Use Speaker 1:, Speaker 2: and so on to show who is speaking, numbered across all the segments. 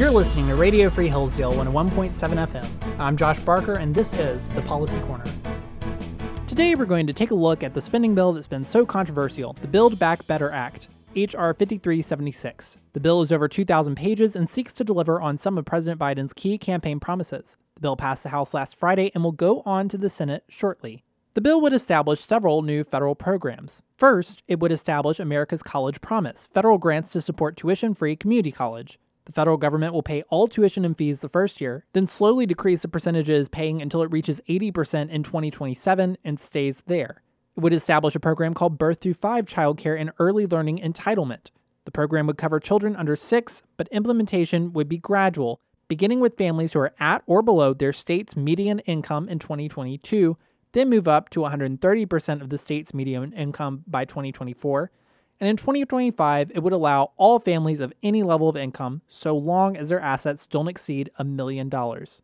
Speaker 1: You're listening to Radio Free Hillsdale 101.7 FM. I'm Josh Barker, and this is the Policy Corner. Today, we're going to take a look at the spending bill that's been so controversial the Build Back Better Act, H.R. 5376. The bill is over 2,000 pages and seeks to deliver on some of President Biden's key campaign promises. The bill passed the House last Friday and will go on to the Senate shortly. The bill would establish several new federal programs. First, it would establish America's College Promise, federal grants to support tuition free community college. The federal government will pay all tuition and fees the first year, then slowly decrease the percentages paying until it reaches 80% in 2027 and stays there. It would establish a program called Birth Through 5 Childcare and Early Learning Entitlement. The program would cover children under 6, but implementation would be gradual, beginning with families who are at or below their state's median income in 2022, then move up to 130% of the state's median income by 2024 and in 2025, it would allow all families of any level of income, so long as their assets don't exceed a million dollars.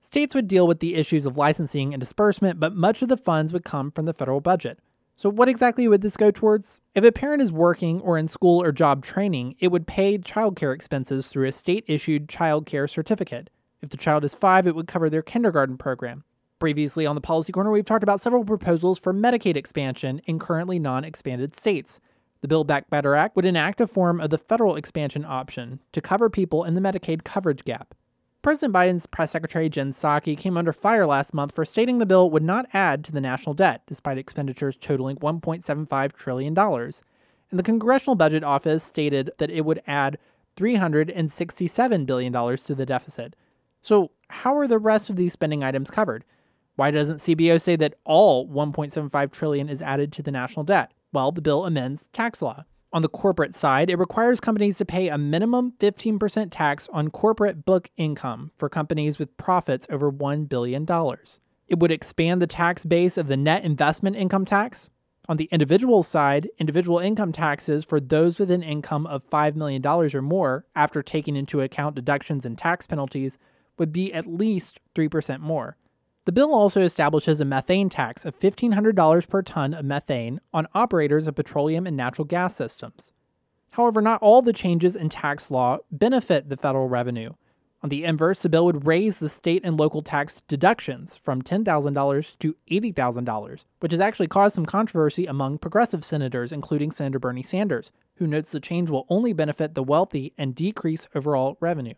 Speaker 1: States would deal with the issues of licensing and disbursement, but much of the funds would come from the federal budget. So, what exactly would this go towards? If a parent is working or in school or job training, it would pay childcare expenses through a state issued childcare certificate. If the child is five, it would cover their kindergarten program. Previously on the Policy Corner, we've talked about several proposals for Medicaid expansion in currently non expanded states. The Build Back Better Act would enact a form of the federal expansion option to cover people in the Medicaid coverage gap. President Biden's press secretary Jen Psaki came under fire last month for stating the bill would not add to the national debt, despite expenditures totaling $1.75 trillion. And the Congressional Budget Office stated that it would add $367 billion to the deficit. So, how are the rest of these spending items covered? Why doesn't CBO say that all 1.75 trillion is added to the national debt? Well, the bill amends tax law. On the corporate side, it requires companies to pay a minimum 15% tax on corporate book income for companies with profits over $1 billion. It would expand the tax base of the net investment income tax. On the individual side, individual income taxes for those with an income of $5 million or more, after taking into account deductions and tax penalties, would be at least 3% more. The bill also establishes a methane tax of $1,500 per ton of methane on operators of petroleum and natural gas systems. However, not all the changes in tax law benefit the federal revenue. On the inverse, the bill would raise the state and local tax deductions from $10,000 to $80,000, which has actually caused some controversy among progressive senators, including Senator Bernie Sanders, who notes the change will only benefit the wealthy and decrease overall revenue.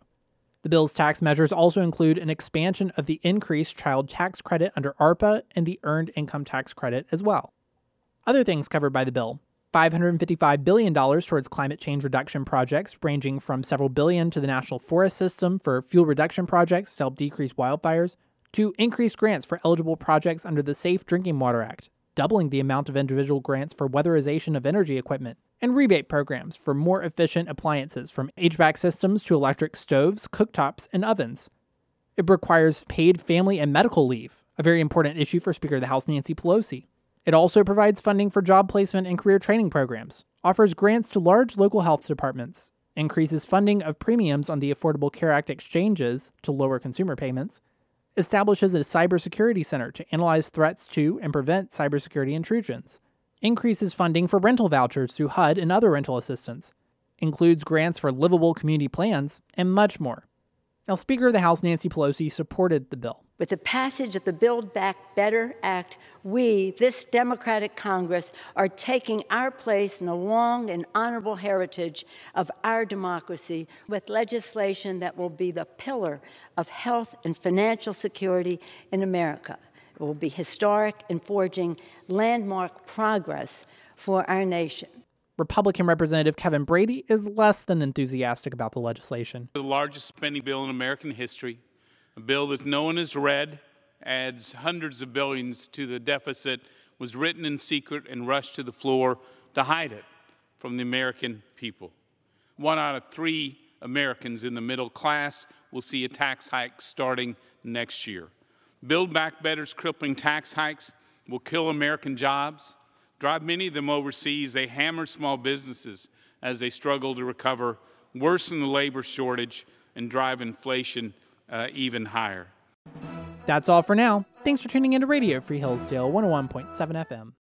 Speaker 1: The bill's tax measures also include an expansion of the increased child tax credit under ARPA and the earned income tax credit as well. Other things covered by the bill $555 billion towards climate change reduction projects, ranging from several billion to the National Forest System for fuel reduction projects to help decrease wildfires, to increased grants for eligible projects under the Safe Drinking Water Act, doubling the amount of individual grants for weatherization of energy equipment, and rebate programs for more efficient appliances from HVAC systems to electric stoves, cooktops, and ovens. It requires paid family and medical leave, a very important issue for Speaker of the House Nancy Pelosi. It also provides funding for job placement and career training programs, offers grants to large local health departments, increases funding of premiums on the Affordable Care Act exchanges to lower consumer payments, establishes a cybersecurity center to analyze threats to and prevent cybersecurity intrusions, increases funding for rental vouchers through HUD and other rental assistance, includes grants for livable community plans, and much more. Now, Speaker of the House Nancy Pelosi supported the bill.
Speaker 2: With the passage of the Build Back Better Act, we, this Democratic Congress, are taking our place in the long and honorable heritage of our democracy with legislation that will be the pillar of health and financial security in America. It will be historic in forging landmark progress for our nation.
Speaker 1: Republican Representative Kevin Brady is less than enthusiastic about the legislation.
Speaker 3: The largest spending bill in American history, a bill that no one has read, adds hundreds of billions to the deficit, was written in secret and rushed to the floor to hide it from the American people. One out of three Americans in the middle class will see a tax hike starting next year. Build Back Better's crippling tax hikes will kill American jobs, drive many of them overseas. They hammer small businesses as they struggle to recover, worsen the labor shortage, and drive inflation uh, even higher.
Speaker 1: That's all for now. Thanks for tuning in to Radio Free Hillsdale 101.7 FM.